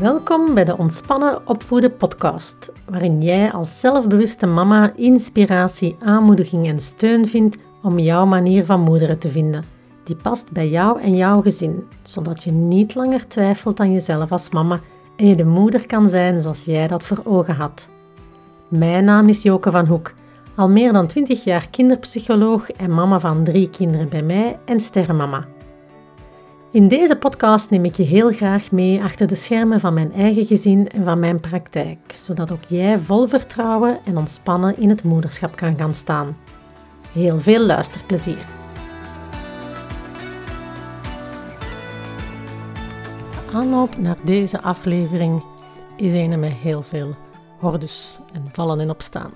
Welkom bij de Ontspannen Opvoeden podcast, waarin jij als zelfbewuste mama inspiratie, aanmoediging en steun vindt om jouw manier van moederen te vinden, die past bij jou en jouw gezin, zodat je niet langer twijfelt aan jezelf als mama en je de moeder kan zijn zoals jij dat voor ogen had. Mijn naam is Joke van Hoek, al meer dan 20 jaar kinderpsycholoog en mama van drie kinderen bij mij en sterrenmama. In deze podcast neem ik je heel graag mee achter de schermen van mijn eigen gezin en van mijn praktijk, zodat ook jij vol vertrouwen en ontspannen in het moederschap kan gaan staan. Heel veel luisterplezier! Aanloop naar deze aflevering is een met heel veel hordes en vallen en opstaan.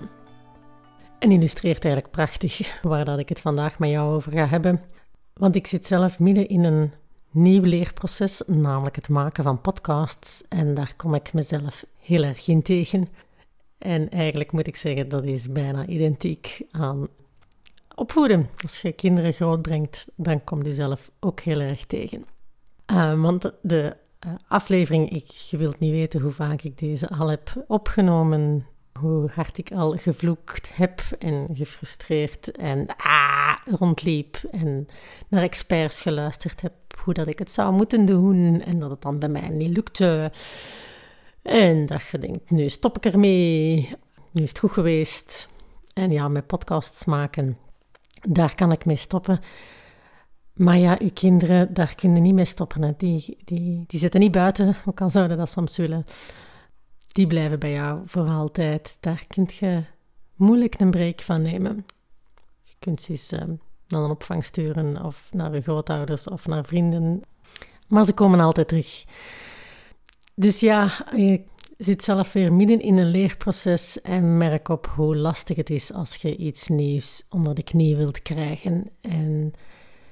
En illustreert eigenlijk prachtig waar dat ik het vandaag met jou over ga hebben. Want ik zit zelf midden in een nieuw leerproces, namelijk het maken van podcasts. En daar kom ik mezelf heel erg in tegen. En eigenlijk moet ik zeggen, dat is bijna identiek aan opvoeden. Als je kinderen grootbrengt, dan kom je zelf ook heel erg tegen. Uh, want de uh, aflevering, ik, je wilt niet weten hoe vaak ik deze al heb opgenomen, hoe hard ik al gevloekt heb en gefrustreerd en ah, rondliep en naar experts geluisterd heb hoe dat ik het zou moeten doen en dat het dan bij mij niet lukte. En dat je denkt, nu stop ik ermee, nu is het goed geweest. En ja, met podcasts maken, daar kan ik mee stoppen. Maar ja, uw kinderen, daar kun je niet mee stoppen. Hè. Die, die, die zitten niet buiten, ook al zouden dat soms willen. Die blijven bij jou voor altijd. Daar kun je moeilijk een break van nemen. Je kunt ze eens uh, naar een opvang sturen, of naar je grootouders, of naar vrienden. Maar ze komen altijd terug. Dus ja, je zit zelf weer midden in een leerproces en merk op hoe lastig het is als je iets nieuws onder de knie wilt krijgen. En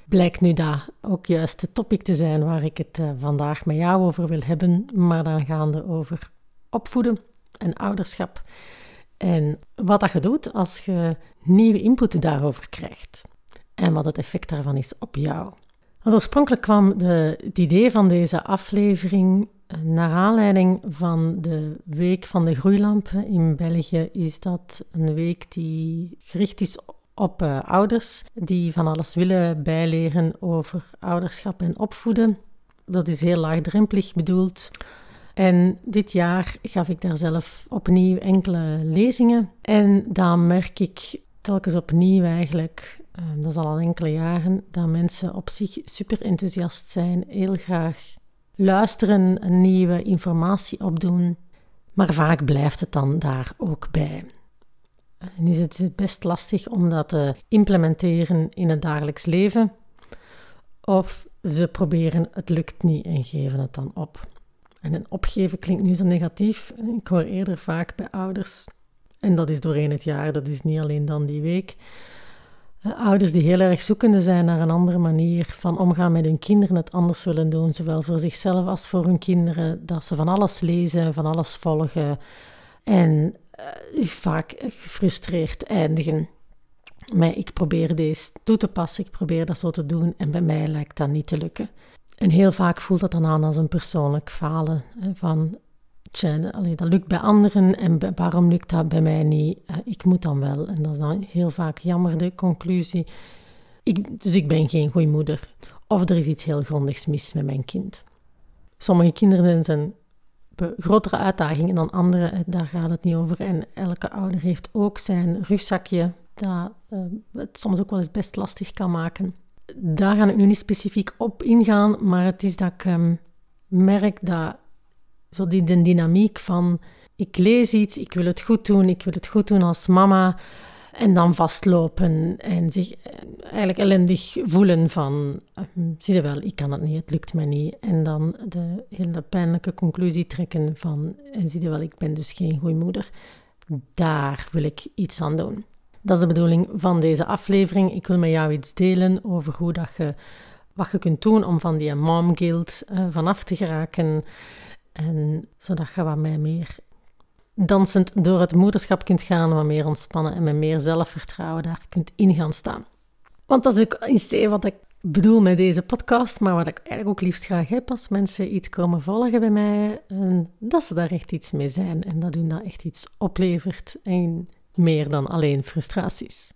blijkt nu dat ook juist de topic te zijn waar ik het uh, vandaag met jou over wil hebben, maar dan gaande over opvoeden en ouderschap. En wat dat je doet als je nieuwe input daarover krijgt. En wat het effect daarvan is op jou. Oorspronkelijk kwam de, het idee van deze aflevering eh, naar aanleiding van de Week van de Groeilampen. In België is dat een week die gericht is op uh, ouders die van alles willen bijleren over ouderschap en opvoeden. Dat is heel laagdrempelig bedoeld. En dit jaar gaf ik daar zelf opnieuw enkele lezingen. En dan merk ik telkens opnieuw eigenlijk, uh, dat is al enkele jaren, dat mensen op zich super enthousiast zijn, heel graag luisteren, nieuwe informatie opdoen. Maar vaak blijft het dan daar ook bij. En is het best lastig om dat te implementeren in het dagelijks leven. Of ze proberen het lukt niet en geven het dan op. En een opgeven klinkt nu zo negatief. Ik hoor eerder vaak bij ouders, en dat is doorheen het jaar, dat is niet alleen dan die week. Eh, ouders die heel erg zoekende zijn naar een andere manier van omgaan met hun kinderen, het anders willen doen, zowel voor zichzelf als voor hun kinderen. Dat ze van alles lezen, van alles volgen en uh, vaak gefrustreerd eindigen. Maar ik probeer deze toe te passen, ik probeer dat zo te doen en bij mij lijkt dat niet te lukken. En heel vaak voelt dat dan aan als een persoonlijk falen. Hè, van, tja, dat lukt bij anderen en waarom lukt dat bij mij niet? Ik moet dan wel. En dat is dan heel vaak jammer de conclusie. Dus ik ben geen goede moeder. Of er is iets heel grondigs mis met mijn kind. Sommige kinderen zijn grotere uitdagingen dan andere, daar gaat het niet over. En elke ouder heeft ook zijn rugzakje dat uh, het soms ook wel eens best lastig kan maken daar ga ik nu niet specifiek op ingaan, maar het is dat ik um, merk dat zo die de dynamiek van ik lees iets, ik wil het goed doen, ik wil het goed doen als mama en dan vastlopen en zich eh, eigenlijk ellendig voelen van hm, zie je wel, ik kan het niet, het lukt mij niet en dan de hele pijnlijke conclusie trekken van en zie je wel, ik ben dus geen goede moeder. Daar wil ik iets aan doen. Dat is de bedoeling van deze aflevering. Ik wil met jou iets delen over hoe dat je, wat je kunt doen om van die mom guilt uh, vanaf te geraken. En zodat je wat meer dansend door het moederschap kunt gaan, wat meer ontspannen en met meer zelfvertrouwen daar kunt in gaan staan. Want dat is ook C wat ik bedoel met deze podcast, maar wat ik eigenlijk ook liefst graag heb als mensen iets komen volgen bij mij, dat ze daar echt iets mee zijn en dat hun dat echt iets oplevert en meer dan alleen frustraties.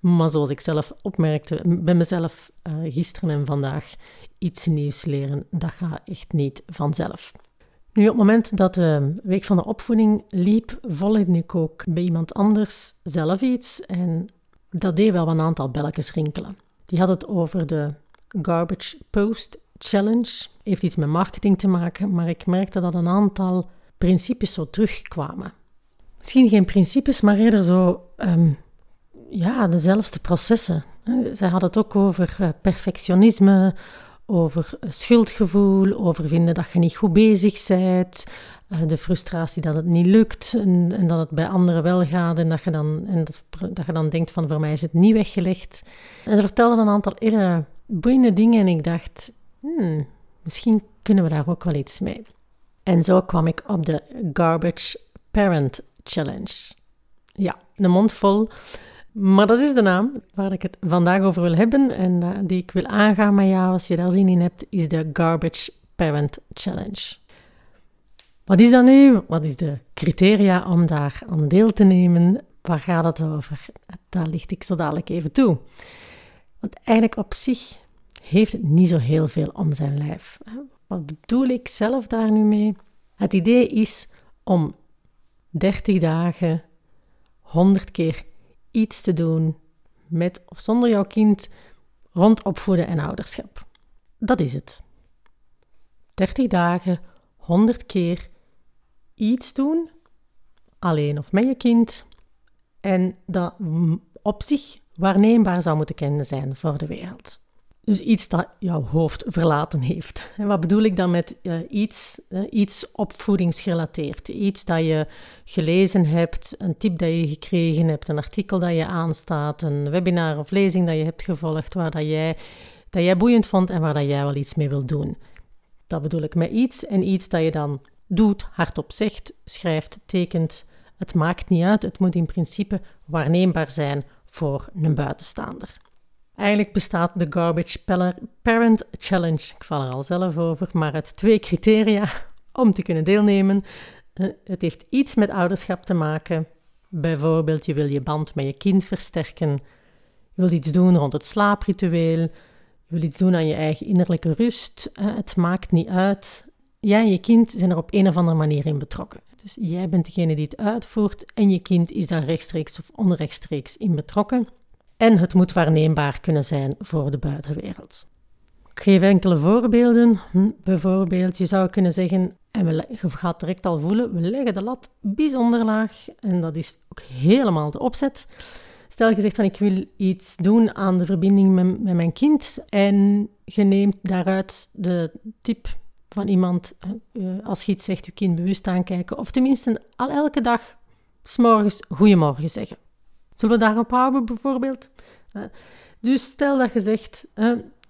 Maar zoals ik zelf opmerkte bij mezelf uh, gisteren en vandaag, iets nieuws leren, dat gaat echt niet vanzelf. Nu, op het moment dat de week van de opvoeding liep, volgde ik ook bij iemand anders zelf iets en dat deed wel een aantal belletjes rinkelen. Die had het over de Garbage Post Challenge. Heeft iets met marketing te maken, maar ik merkte dat een aantal principes zo terugkwamen. Misschien geen principes, maar eerder zo um, ja, dezelfde processen. Zij had het ook over eh, perfectionisme, over eh, schuldgevoel, over vinden dat je niet goed bezig bent, eh, de frustratie dat het niet lukt en, en, dat het bij anderen wel gaat en dat je dan, en dat, dat, je dan denkt van voor mij is het niet weggelegd. En ze vertelde een aantal hele boeiende dingen en ik dacht, hmm, misschien kunnen we daar ook wel iets mee. En zo kwam ik op de Garbage Parent Challenge. Ja, een mond vol. Maar dat is de naam waar ik het vandaag over wil hebben en die ik wil aangaan met jou als je daar zin in hebt, is de Garbage Parent Challenge. Wat is dat nu? Wat is de criteria om daar aan deel te nemen? Waar gaat het over? Daar licht ik zo dadelijk even toe. Want eigenlijk op zich heeft het niet zo heel veel om zijn lijf. Wat bedoel ik zelf daar nu mee? Het idee is om 30 dagen 100 keer iets te doen met of zonder jouw kind rond opvoeden en ouderschap. Dat is het. 30 dagen, 100 keer iets doen, alleen of met je kind, en dat op zich waarneembaar zou moeten kennen zijn voor de wereld. Dus iets dat jouw hoofd verlaten heeft. En wat bedoel ik dan met uh, iets, uh, iets opvoedingsgerelateerd? Iets dat je gelezen hebt, een tip dat je gekregen hebt, een artikel dat je aanstaat, een webinar of lezing dat je hebt gevolgd, waar dat jij, dat jij boeiend vond en waar dat jij wel iets mee wilt doen. Dat bedoel ik met iets en iets dat je dan doet, hardop zegt, schrijft, tekent. Het maakt niet uit, het moet in principe waarneembaar zijn voor een buitenstaander. Eigenlijk bestaat de Garbage Parent Challenge, ik val er al zelf over, maar uit twee criteria om te kunnen deelnemen. Eh, het heeft iets met ouderschap te maken. Bijvoorbeeld, je wil je band met je kind versterken. Je wil iets doen rond het slaapritueel. Je wil iets doen aan je eigen innerlijke rust. Eh, het maakt niet uit. Jij en je kind zijn er op een of andere manier in betrokken. Dus jij bent degene die het uitvoert en je kind is daar rechtstreeks of onrechtstreeks in betrokken en het moet waarneembaar kunnen zijn voor de buitenwereld. Ik geef enkele voorbeelden. Hm, bijvoorbeeld, je zou kunnen zeggen, en je gaat direct al voelen, we leggen de lat bijzonder laag en dat is ook helemaal de opzet. Stel je zegt van ik wil iets doen aan de verbinding met, met mijn kind en je neemt daaruit de tip van iemand, uh, als je iets zegt, je kind bewust aankijken of tenminste al elke dag s'morgens goeiemorgen zeggen. Zullen we daarop houden, bijvoorbeeld? dus stel dat je zegt,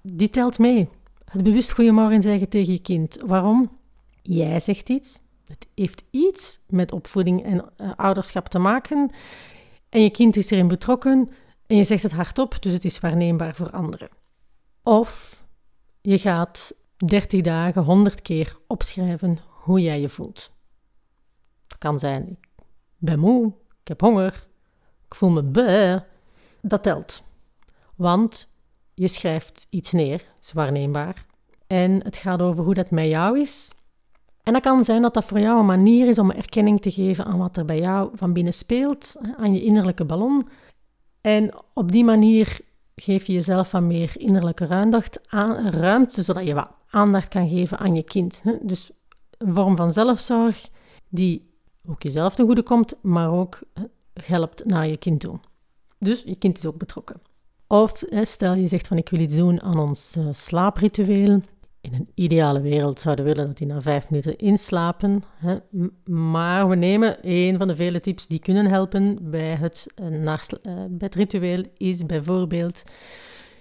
die telt mee. Het bewust goeiemorgen zeggen tegen je kind. Waarom? Jij zegt iets. Het heeft iets met opvoeding en uh, ouderschap te maken. En je kind is erin betrokken en je zegt het hardop, dus het is waarneembaar voor anderen. Of je gaat 30 dagen 100 keer opschrijven hoe jij je voelt. Het kan zijn, ik ben moe, ik heb honger, voel me bleh, dat telt. Want je schrijft iets neer, is waarneembaar. En het gaat over hoe dat met jou is. En dat kan zijn dat dat voor jou een manier is om erkenning te geven aan wat er bij jou van binnen speelt, aan je innerlijke ballon. En op die manier geef je jezelf wat meer innerlijke aan, ruimte zodat je wat aandacht kan geven aan je kind. Dus een vorm van zelfzorg die ook jezelf ten goede komt, maar ook helpt naar je kind toe. Dus je kind is ook betrokken. Of stel je zegt van ik wil iets doen aan ons uh, slaapritueel. In een ideale wereld zouden we willen dat die na vijf minuten inslapen. Hè. Maar we nemen een van de vele tips die kunnen helpen bij het, uh, bedritueel is bijvoorbeeld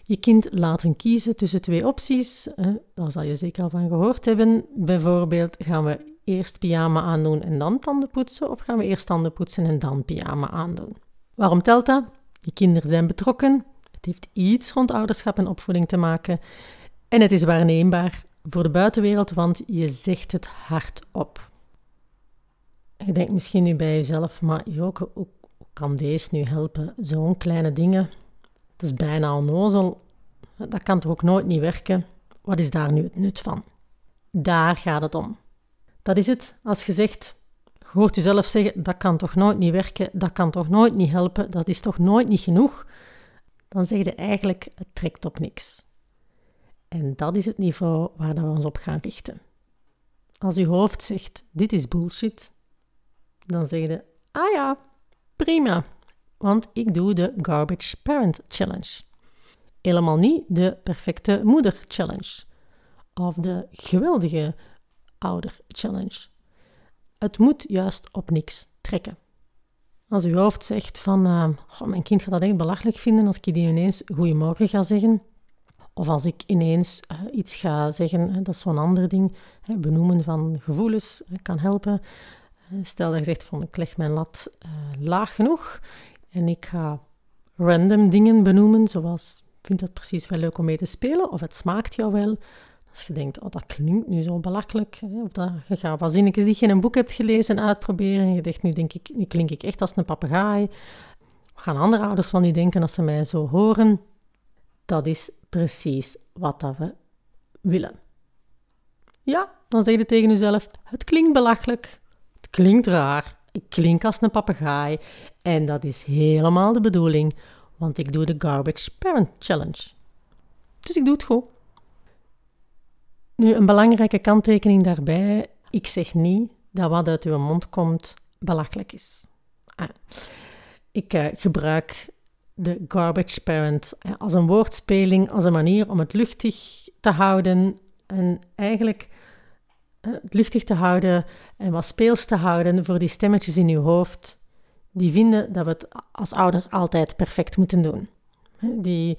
je kind laten kiezen tussen twee opties. daar zal je zeker al van gehoord hebben. Bijvoorbeeld gaan we eerst pyjama aandoen en dan tanden poetsen? Of gaan we eerst tanden poetsen en dan pyjama aandoen? Waarom telt dat? Je kinderen zijn betrokken. Het heeft iets rond ouderschap en opvoeding te maken. En het is waarneembaar voor de buitenwereld, want je zegt het hardop. Je denkt misschien nu bij jezelf, maar hoe kan deze nu helpen? Zo'n kleine dingen, het is bijna onnozel. Dat kan toch ook nooit niet werken? Wat is daar nu het nut van? Daar gaat het om. Dat is het. Als je zegt, je hoort jezelf zeggen, dat kan toch nooit niet werken, dat kan toch nooit niet helpen, dat is toch nooit niet genoeg, dan zeg je eigenlijk, het trekt op niks. En dat is het niveau waar we ons op gaan richten. Als je hoofd zegt, dit is bullshit, dan zeg je, ah ja, prima, want ik doe de Garbage Parent Challenge. Helemaal niet de Perfecte Moeder Challenge of de Geweldige Ouder Challenge. Het moet juist op niks trekken. Als uw hoofd zegt van, uh, mijn kind gaat dat echt belachelijk vinden als ik die ineens goeiemorgen ga zeggen, of als ik ineens uh, iets ga zeggen, dat is zo'n ander ding, hè, benoemen van gevoelens kan helpen. Stel dat je zegt van ik leg mijn lat uh, laag genoeg en ik ga random dingen benoemen, zoals vind dat precies wel leuk om mee te spelen of het smaakt jou wel. Als je denkt, oh, dat klinkt nu zo belachelijk, hè, of dat je gaat wat zinnetjes die je in een boek hebt gelezen uitproberen en je denkt, nu, denk ik, nu klink ik echt als een papegaai. Gaan andere ouders van die denken als ze mij zo horen? Dat is precies wat dat we willen. Ja, dan zeg je tegen jezelf, het klinkt belachelijk, klinkt raar. Ik klink als een papegaai. En dat is helemaal de bedoeling, want ik doe de Garbage Parent Challenge. Dus ik doe het goed. Nu, een belangrijke kanttekening daarbij. Ik zeg niet dat wat uit uw mond komt belachelijk is. Ah. Ik uh, gebruik de garbage parent als een woordspeling, als een manier om het luchtig te houden en eigenlijk het luchtig te houden en wat speels te houden voor die stemmetjes in je hoofd, die vinden dat we het als ouder altijd perfect moeten doen. Die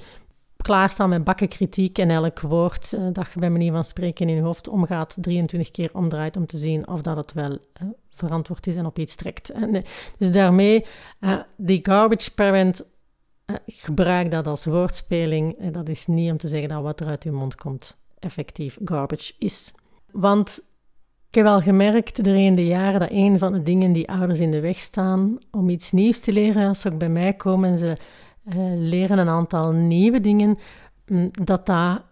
klaarstaan met bakken kritiek en elk woord eh, dat je bij manier van spreken in je hoofd omgaat, 23 keer omdraait om te zien of dat het wel verantwoord is en op iets trekt. Dus daarmee, uh, die garbage parent, gebruik dat als woordspeling. dat is niet om te zeggen dat wat er uit je mond komt effectief garbage is. Want ik heb al gemerkt in de jaren dat een van de dingen die ouders in de weg staan om iets nieuws te leren, als ze ook bij mij komen en ze leren een aantal nieuwe dingen, mm, dat, dat,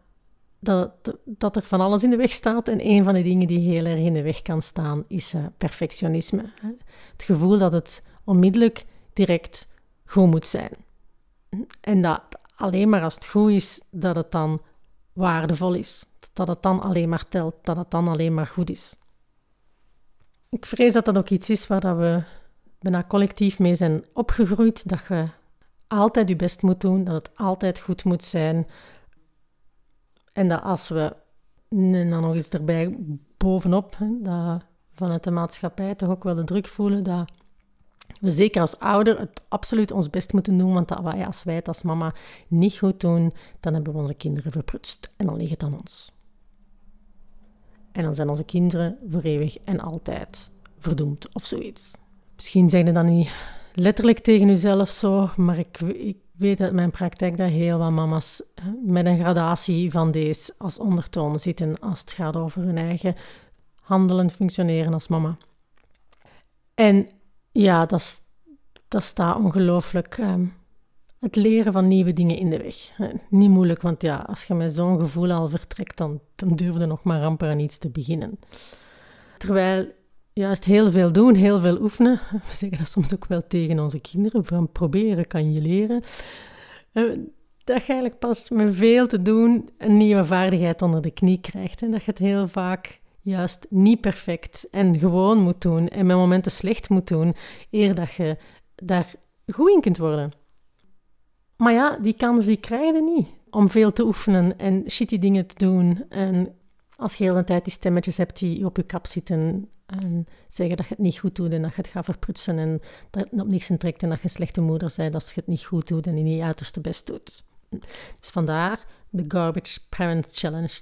dat, dat er van alles in de weg staat. En een van de dingen die heel erg in de weg kan staan, is uh, perfectionisme. Het gevoel dat het onmiddellijk direct goed moet zijn. En dat alleen maar als het goed is, dat het dan waardevol is. Dat het dan alleen maar telt, dat het dan alleen maar goed is. Ik vrees dat dat ook iets is waar dat we bijna collectief mee zijn opgegroeid. Dat je altijd je best moet doen, dat het altijd goed moet zijn. En dat als we, en dan nog eens erbij bovenop, dat vanuit de maatschappij toch ook wel de druk voelen dat we zeker als ouder het absoluut ons best moeten doen, want wij, als wij het als mama niet goed doen, dan hebben we onze kinderen verprutst en dan ligt het aan ons. En dan zijn onze kinderen voor eeuwig en altijd verdoemd of zoiets. Misschien zijn ze dan niet letterlijk tegen jezelf zo, maar ik, ik weet uit mijn praktijk dat heel wat mama's met een gradatie van deze als ondertoon zitten als het gaat over hun eigen handelen, functioneren als mama. En ja, dat, dat staat ongelooflijk ehm, het leren van nieuwe dingen in de weg. Niet moeilijk, want ja, als je met zo'n gevoel al vertrekt, dan, dan durf je nog maar amper aan iets te beginnen. Terwijl juist heel veel doen, heel veel oefenen. We zeggen dat soms ook wel tegen onze kinderen, van proberen kan je leren. Eh, dat je eigenlijk pas met veel te doen een nieuwe vaardigheid onder de knie krijgt. En dat je het heel vaak juist niet perfect en gewoon moet doen en met momenten slecht moet doen, eer dat je daar goed in kunt worden. Maar ja, die kans die krijg je niet om veel te oefenen en shitty dingen te doen. En als je heel de tijd die stemmetjes hebt die op je kap zitten en zeggen dat je het niet goed doet en dat je het gaat verprutsen en dat het op niks in trekt en dat je een slechte moeder bent als je het niet goed doet en je uiterste best doet. Dus vandaar de Garbage Parent Challenge.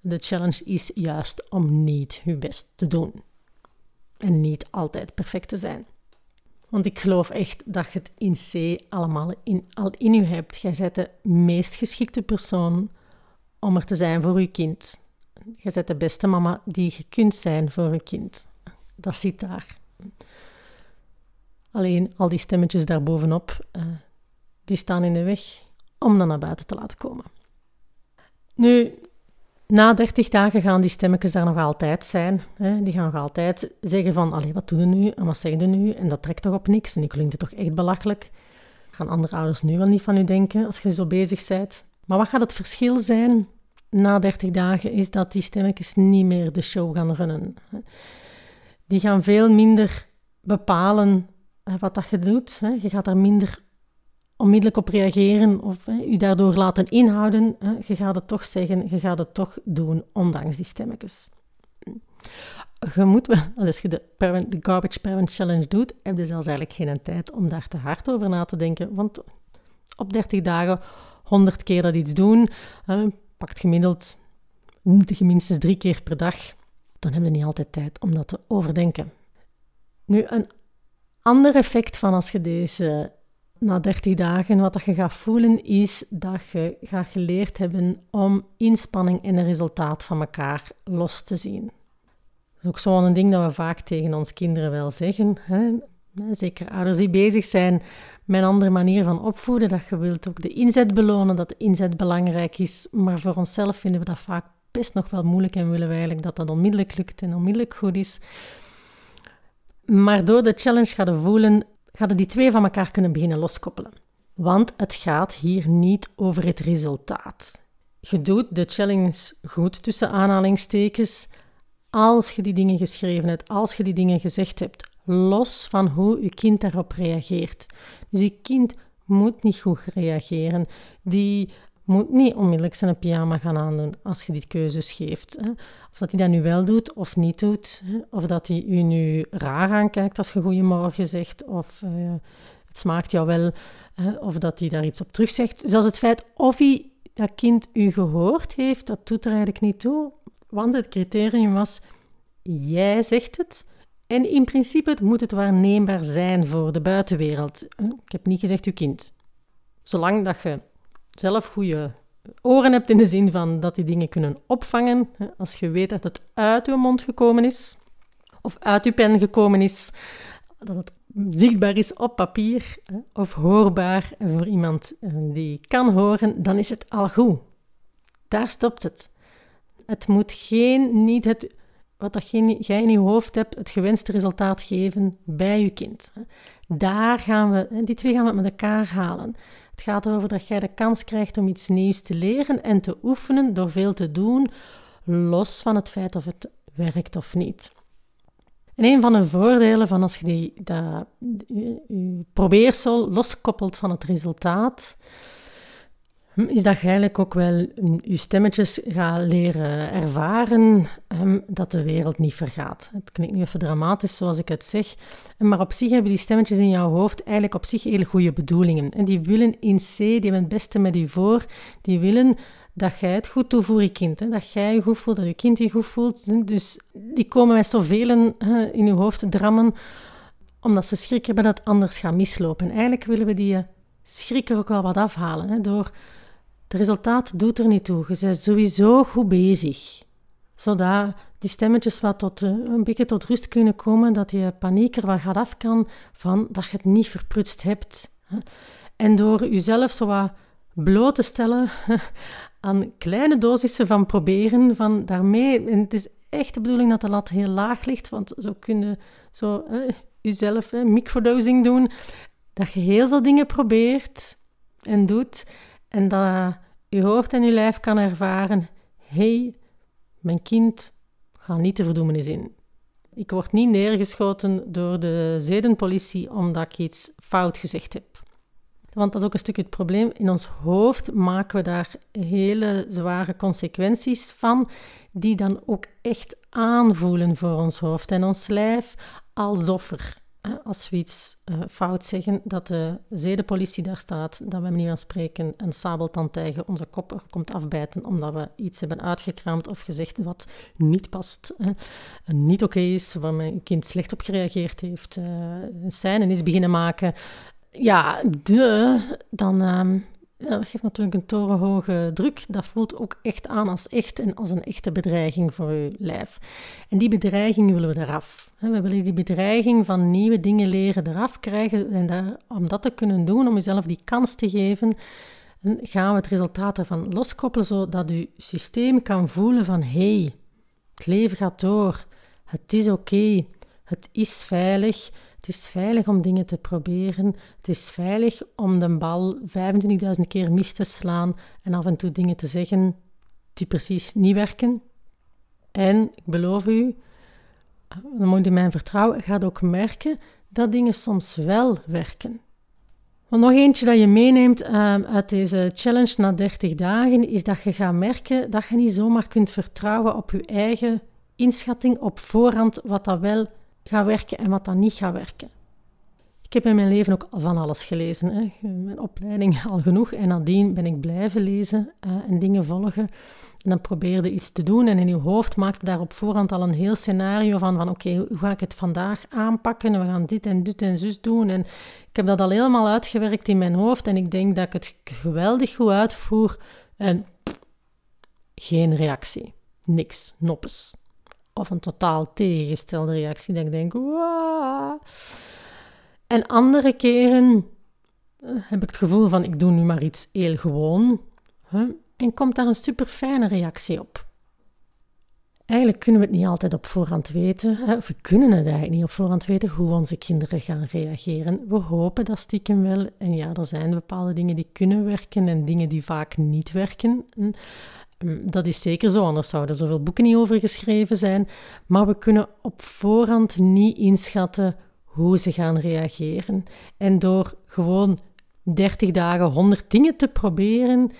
De challenge is juist om niet je best te doen. En niet altijd perfect te zijn. Want ik geloof echt dat je het in C allemaal in, al in je hebt. Jij bent de meest geschikte persoon om er te zijn voor je kind. Jij bent de beste mama die je kunt zijn voor je kind. Dat zit daar. Alleen al die stemmetjes daarbovenop, uh, die staan in de weg om dan naar buiten te laten komen. Nu, na 30 dagen gaan die stemmetjes daar nog altijd zijn. Hè? Die gaan nog altijd zeggen van, allee, wat doen we nu en wat zeggen we nu? En dat trekt toch op niks en die klinkt het toch echt belachelijk. Gaan andere ouders nu wel niet van u denken als je zo bezig bent? Maar wat gaat het verschil zijn na 30 dagen is dat die stemmetjes niet meer de show gaan runnen. Die gaan veel minder bepalen wat dat je doet. Je gaat daar minder onmiddellijk op reageren of je daardoor laten inhouden. Je gaat het toch zeggen, je gaat het toch doen, ondanks die stemmetjes. Je moet wel, als je de Garbage Parent Challenge doet, heb je zelfs eigenlijk geen tijd om daar te hard over na te denken. Want op 30 dagen 100 keer dat iets doen, pakt gemiddeld minstens drie keer per dag, dan hebben we niet altijd tijd om dat te overdenken. Nu, een ander effect van als je deze na 30 dagen, wat dat je gaat voelen, is dat je gaat geleerd hebben om inspanning en het resultaat van elkaar los te zien. Dat is ook zo'n ding dat we vaak tegen ons kinderen wel zeggen. Hè? Zeker ouders die bezig zijn een andere manier van opvoeden. Dat je wilt ook de inzet belonen, dat de inzet belangrijk is. Maar voor onszelf vinden we dat vaak best nog wel moeilijk en willen we eigenlijk dat dat onmiddellijk lukt en onmiddellijk goed is. Maar door de challenge gaan we voelen, gaan die twee van elkaar kunnen beginnen loskoppelen. Want het gaat hier niet over het resultaat. Je doet de challenge goed tussen aanhalingstekens als je die dingen geschreven hebt, als je die dingen gezegd hebt, los van hoe je kind daarop reageert. Dus je kind moet niet goed reageren. Die moet niet onmiddellijk zijn pyjama gaan aandoen als je die keuzes geeft. Hè. Of dat hij dat nu wel doet of niet doet. Hè. Of dat hij u nu raar aankijkt als je goeiemorgen zegt. Of uh, het smaakt jou wel. Of dat hij daar iets op terug zegt. Zelfs het feit of hij dat kind u gehoord heeft, dat doet er eigenlijk niet toe. Want het criterium was, jij zegt het en in principe moet het waarneembaar zijn voor de buitenwereld. Ik heb niet gezegd uw kind. Zolang dat je zelf goede oren hebt in de zin van dat die dingen kunnen opvangen. Als je weet dat het uit uw mond gekomen is, of uit uw pen gekomen is, dat het zichtbaar is op papier of hoorbaar voor iemand eh, die kan horen, dan is het al goed. Daar stopt het. Het moet geen, niet het wat dat jij in je hoofd hebt, het gewenste resultaat geven bij je kind. Daar gaan we, die twee gaan we met elkaar halen. Het gaat erover dat jij de kans krijgt om iets nieuws te leren en te oefenen door veel te doen, los van het feit of het werkt of niet. En een van de voordelen van als je die, je probeersel loskoppelt van het resultaat, is dat je eigenlijk ook wel je stemmetjes gaat leren ervaren dat de wereld niet vergaat. Het klinkt nu even dramatisch zoals ik het zeg, maar op zich hebben die stemmetjes in jouw hoofd eigenlijk op zich hele goede bedoelingen. En die willen in C, die hebben het beste met je voor, die willen dat jij het goed doet voor je kind. Hè? Dat jij je goed voelt, dat je kind je goed voelt. Dus die komen met zoveel in je hoofd drammen, omdat ze schrik hebben dat anders gaat mislopen. En eigenlijk willen we die schrik er ook wel wat afhalen, hè? door het resultaat doet er niet toe. Je bent sowieso goed bezig. Zodat die stemmetjes wat tot, eh, een beetje tot rust kunnen komen, dat je paniek er wat gaat af kan van dat je het niet verprutst hebt. En door jezelf zo wat bloot te stellen aan kleine dosissen van proberen, van daarmee, en het is echt de bedoeling dat de lat heel laag ligt, want zo kun je zo, jezelf microdosing doen, dat je heel veel dingen probeert en doet en dat je hoofd en je lijf kan ervaren: hey, mijn kind gaat niet de verdoemenis in. Ik word niet neergeschoten door de zedenpolitie omdat ik iets fout gezegd heb. Want dat is ook een stukje het probleem. In ons hoofd maken we daar hele zware consequenties van, die dan ook echt aanvoelen voor ons hoofd en ons lijf, alsof er als we iets uh, fout zeggen, dat de zedenpolitie daar staat, dat we niet van spreken een sabeltand tegen onze kop komt afbijten omdat we iets hebben uitgekraamd of gezegd wat niet past, niet oké is, waar mijn kind slecht op gereageerd heeft, uh, een scène is beginnen maken. Ja, de, dan, ehm, ja, dat geeft natuurlijk een torenhoge druk. Dat voelt ook echt aan als echt en als een echte bedreiging voor je lijf. En die bedreiging willen we eraf. We willen die bedreiging van nieuwe dingen leren eraf krijgen. En daar, om dat te kunnen doen, om jezelf die kans te geven, gaan we het resultaat ervan loskoppelen, zodat je systeem kan voelen van hé, hey, het leven gaat door, het is oké, het is veilig, het is veilig om dingen te proberen. Het is veilig om de bal 25.000 keer mis te slaan en af en toe dingen te zeggen die precies niet werken. En ik beloof u, dan moet u mijn vertrouwen, gaat ook merken dat dingen soms wel werken. Want nog eentje dat je meeneemt ehm, uit deze challenge na 30 dagen is dat je gaat merken dat je niet zomaar kunt vertrouwen op je eigen inschatting op voorhand wat dat wel gaat werken en wat dan niet gaat werken. Ik heb in mijn leven ook van alles gelezen. Hè. Mijn opleiding al genoeg. En nadien ben ik blijven lezen uh, en dingen volgen. En dan probeerde iets te doen. En in je hoofd maakte daar op voorhand al een heel scenario van, van oké, hoe ga ik het vandaag aanpakken? We gaan dit en dit en zus doen. En ik heb dat al helemaal uitgewerkt in mijn hoofd. En ik denk dat ik het geweldig goed uitvoer. En geen reactie. Niks. Noppes. Of een totaal tegengestelde reactie, dat ik denk. En andere keren eh, heb ik het gevoel van, ik doe nu maar iets heel gewoon. Hè? En komt daar een super fijne reactie op. Eigenlijk kunnen we het niet altijd op voorhand weten, hè? of we kunnen het eigenlijk niet op voorhand weten hoe onze kinderen gaan reageren. We hopen dat stiekem wel. En ja, er zijn bepaalde dingen die kunnen werken en dingen die vaak niet werken. Hm, dat is zeker zo, anders zouden er zoveel boeken niet over geschreven zijn. Maar we kunnen op voorhand niet inschatten hoe ze gaan reageren. En door gewoon 30 dagen 100 dingen te proberen,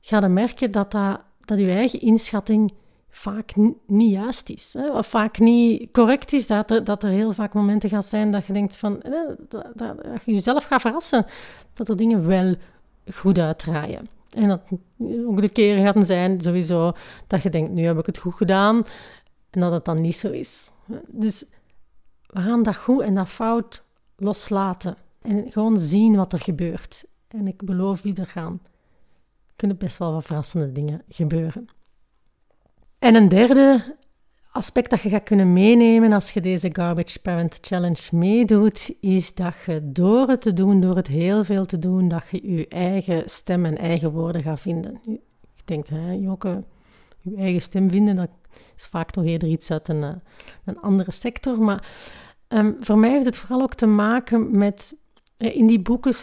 ga je merken dat, dat, je eigen inschatting vaak niet juist is. Hè? Of vaak niet correct is. Dat er, dat er heel vaak momenten gaan zijn dat je denkt van... Eh, dat, dat je jezelf gaat verrassen. Dat er dingen wel goed uitdraaien. En dat ook de keren gaan zijn, sowieso, dat je denkt, nu heb ik het goed gedaan. En dat het dan niet zo is. Dus we gaan dat goed en dat fout loslaten. En gewoon zien wat er gebeurt. En ik beloof je, er gaan kunnen best wel wat verrassende dingen gebeuren. En een derde aspect dat je gaat kunnen meenemen als je deze Garbage Parent Challenge meedoet, is dat je door het te doen, door het heel veel te doen, dat je je eigen stem en eigen woorden gaat vinden. Je denkt, hè, Joke, je eigen stem vinden, dat is vaak toch eerder iets uit een, eh, andere sector. Maar um, voor mij heeft het vooral ook te maken met, eh, in die boeken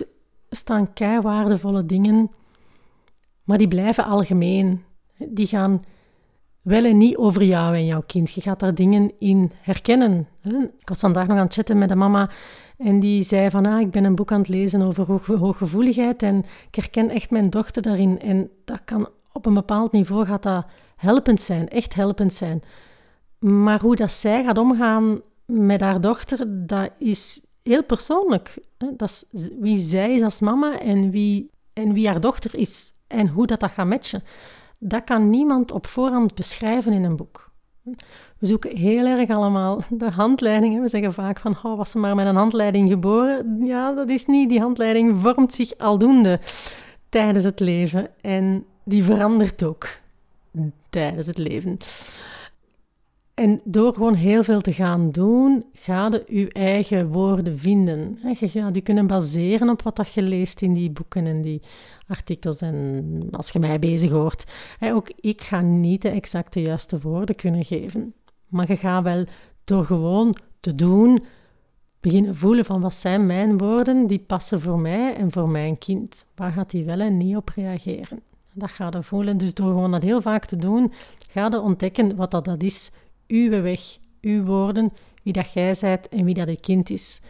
staan kei waardevolle dingen, maar die blijven algemeen. Die gaan wel en niet over jou en jouw kind. Je gaat daar dingen in herkennen. Ik was vandaag nog aan het chatten met een mama en die zei van, ah, ik ben een boek aan het lezen over hooggevoeligheid en ik herken echt mijn dochter daarin. En dat kan op een bepaald niveau gaat dat helpend zijn, echt helpend zijn. Maar hoe dat zij gaat omgaan met haar dochter, dat is heel persoonlijk. Dat is wie zij is als mama en wie, en wie haar dochter is en hoe dat, dat gaat matchen dat kan niemand op voorhand beschrijven in een boek. We zoeken heel erg allemaal de handleidingen. We zeggen vaak van, oh, was ze maar met een handleiding geboren? Ja, dat is niet. Die handleiding vormt zich aldoende tijdens het leven en die verandert ook tijdens het leven. En door gewoon heel veel te gaan doen, ga je je eigen woorden vinden. Je gaat je kunnen baseren op wat je leest in die boeken en die artikels. En als je mij bezig hoort, ook ik ga niet de exacte juiste woorden kunnen geven. Maar je gaat wel door gewoon te doen, beginnen voelen van wat zijn mijn woorden, die passen voor mij en voor mijn kind. Waar gaat hij wel en niet op reageren? Dat ga je voelen. Dus door gewoon dat heel vaak te doen, ga je ontdekken wat dat, dat is uw weg, uw woorden, wie dat jij bent en wie dat je kind is.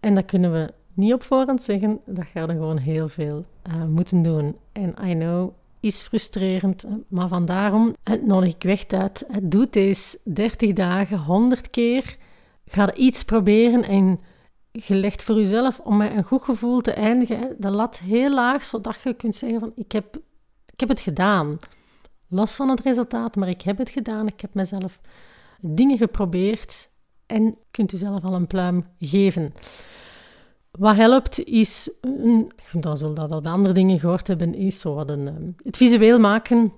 En dat kunnen we niet op voorhand zeggen, dat ga je gewoon heel veel uh, moeten doen. En I know, is frustrerend, maar vandaarom het nodig ik weg uit. Het doet deze 30 dagen 100 keer ga iets proberen en je legt voor jezelf om met een goed gevoel te eindigen, de lat heel laag, zodat je kunt zeggen van ik heb, ik heb het gedaan. Los van het resultaat, maar ik heb het gedaan. Ik heb mezelf dingen geprobeerd en kunt u zelf al een pluim geven. Wat helpt is, dan zullen dat wel bij andere dingen gehoord hebben, is zo wat een, ehm, het visueel maken.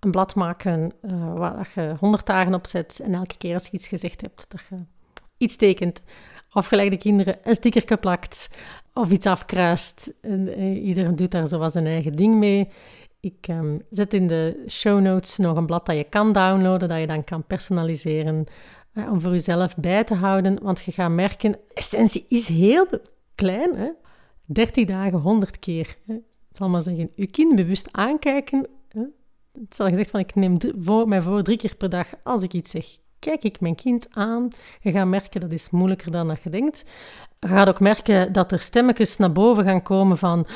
Een blad maken uh, waar je honderd dagen op zet en elke keer als je iets gezegd hebt, dat je iets tekent. Afgeleide kinderen een sticker plakt of iets afkruist. En, eh, iedereen doet daar zo zijn eigen ding mee. Ik um, zet in de show notes nog een blad dat je kan downloaden, dat je dan kan personaliseren uh, om voor jezelf bij te houden. Want je gaat merken, essentie is heel klein. Hè? 30 dagen, 100 keer. Hè? Zal maar zeggen, je kind bewust aankijken. Hè? Het is al gezegd van, ik neem voor, mij voor drie keer per dag als ik iets zeg. Kijk ik mijn kind aan. Je gaat merken, dat is moeilijker dan dat je denkt. Je gaat ook merken dat er stemmetjes naar boven gaan komen van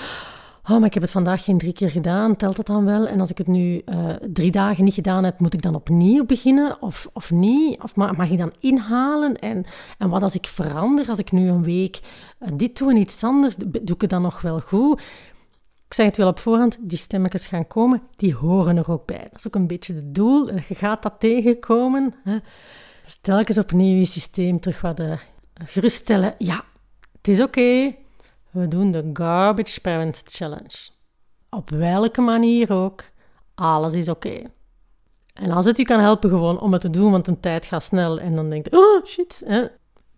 oh, maar ik heb het vandaag geen drie keer gedaan, telt het dan wel? En als ik het nu uh, drie dagen niet gedaan heb, moet ik dan opnieuw beginnen of, of niet? Of mag, ik dan inhalen? En, en wat als ik verander, als ik nu een week uh, dit doe en iets anders, doe ik het dan nog wel goed? Ik zeg het wel op voorhand, die stemmetjes gaan komen, die horen er ook bij. Dat is ook een beetje het doel. Je gaat dat tegenkomen. Hè. Dus telkens opnieuw je systeem terug wat geruststellen. Ja, het is oké. We doen de Garbage Parent Challenge. Op welke manier ook, alles is oké. En als het je kan helpen gewoon om het te doen, want een tijd gaat snel en dan denk je, oh shit, hè,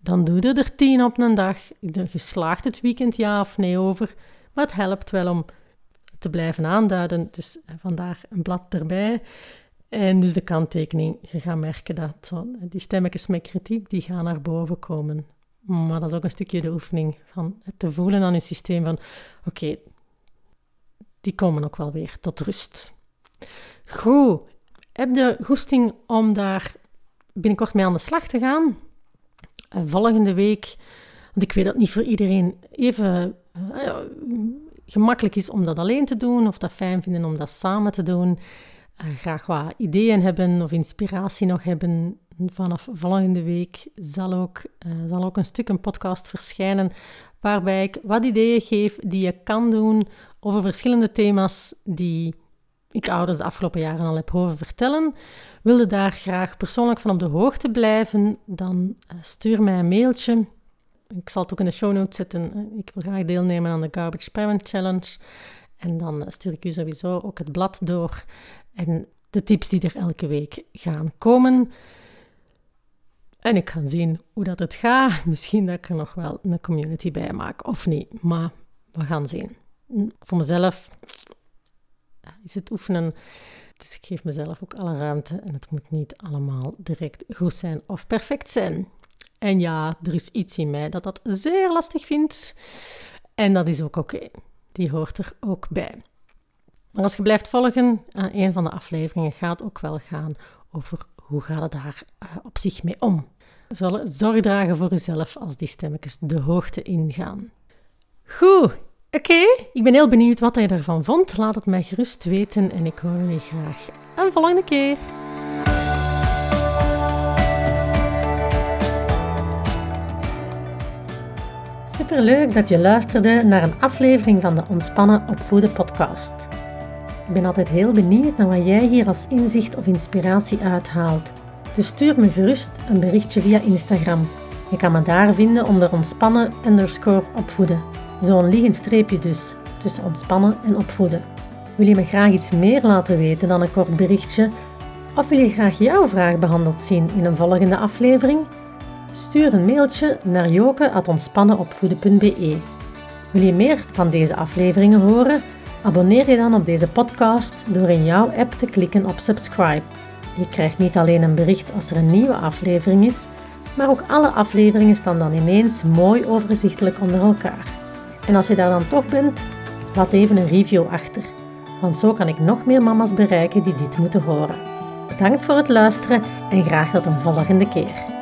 dan doe je er tien op een dag. Je slaagt het weekend ja of nee over, maar het helpt wel om te blijven aanduiden. Dus vandaar een blad erbij. En dus de kanttekening, je gaat merken dat die stemmetjes met kritiek, die gaan naar boven komen. Maar dat is ook een stukje de oefening van het te voelen aan je systeem van oké, die komen ook wel weer tot rust. Goed, heb je goesting om daar binnenkort mee aan de slag te gaan? Eh, volgende week, want ik weet dat niet voor iedereen even uh, gemakkelijk is om dat alleen te doen of dat fijn vinden om dat samen te doen. Uh, graag wat ideeën hebben of inspiratie nog hebben vanaf volgende week zal ook, uh, zal ook een stuk een podcast verschijnen waarbij ik wat ideeën geef die je kan doen over verschillende thema's die ik ouders de afgelopen jaren al heb horen vertellen. Wilde daar graag persoonlijk van op de hoogte blijven, dan uh, stuur mij een mailtje. Ik zal het ook in de show notes zetten. Ik wil graag deelnemen aan de Garbage Parent Challenge. En dan stuur ik u sowieso ook het blad door en de tips die er elke week gaan komen. En ik ga zien hoe dat het gaat. Misschien dat ik er nog wel een community bij maak of niet. Maar we gaan zien. Voor mezelf is het oefenen. Dus ik geef mezelf ook alle ruimte. En het moet niet allemaal direct goed zijn of perfect zijn. En ja, er is iets in mij dat dat zeer lastig vindt. En dat is ook oké. Die hoort er ook bij. Maar als je blijft volgen, aan een van de afleveringen gaat ook wel gaan over hoe gaat het daar uh, op zich mee om zorg dragen voor jezelf als die stemmetjes de hoogte ingaan. Goed, oké. Ik ben heel benieuwd wat hij ervan vond. Laat het mij gerust weten en ik hoor jullie graag een volgende keer. Superleuk dat je luisterde naar een aflevering van de Ontspannen Opvoeden podcast. Ik ben altijd heel benieuwd naar wat jij hier als inzicht of inspiratie uithaalt. Dus stuur me gerust een berichtje via Instagram. Je kan me daar vinden onder ontspannen underscore opvoeden. Zo'n liggend streepje dus, tussen ontspannen en opvoeden. Wil je me graag iets meer laten weten dan een kort berichtje? Of wil je graag jouw vraag behandeld zien in een volgende aflevering? Stuur een mailtje naar joke.ontspannenopvoeden.be Wil je meer van deze afleveringen horen? Abonneer je dan op deze podcast door in jouw app te klikken op subscribe. Je krijgt niet alleen een bericht als er een nieuwe aflevering is, maar ook alle afleveringen staan dan ineens mooi overzichtelijk onder elkaar. En als je daar dan toch bent, laat even een review achter, want zo kan ik nog meer mama's bereiken die dit moeten horen. Bedankt voor het luisteren en graag tot een volgende keer.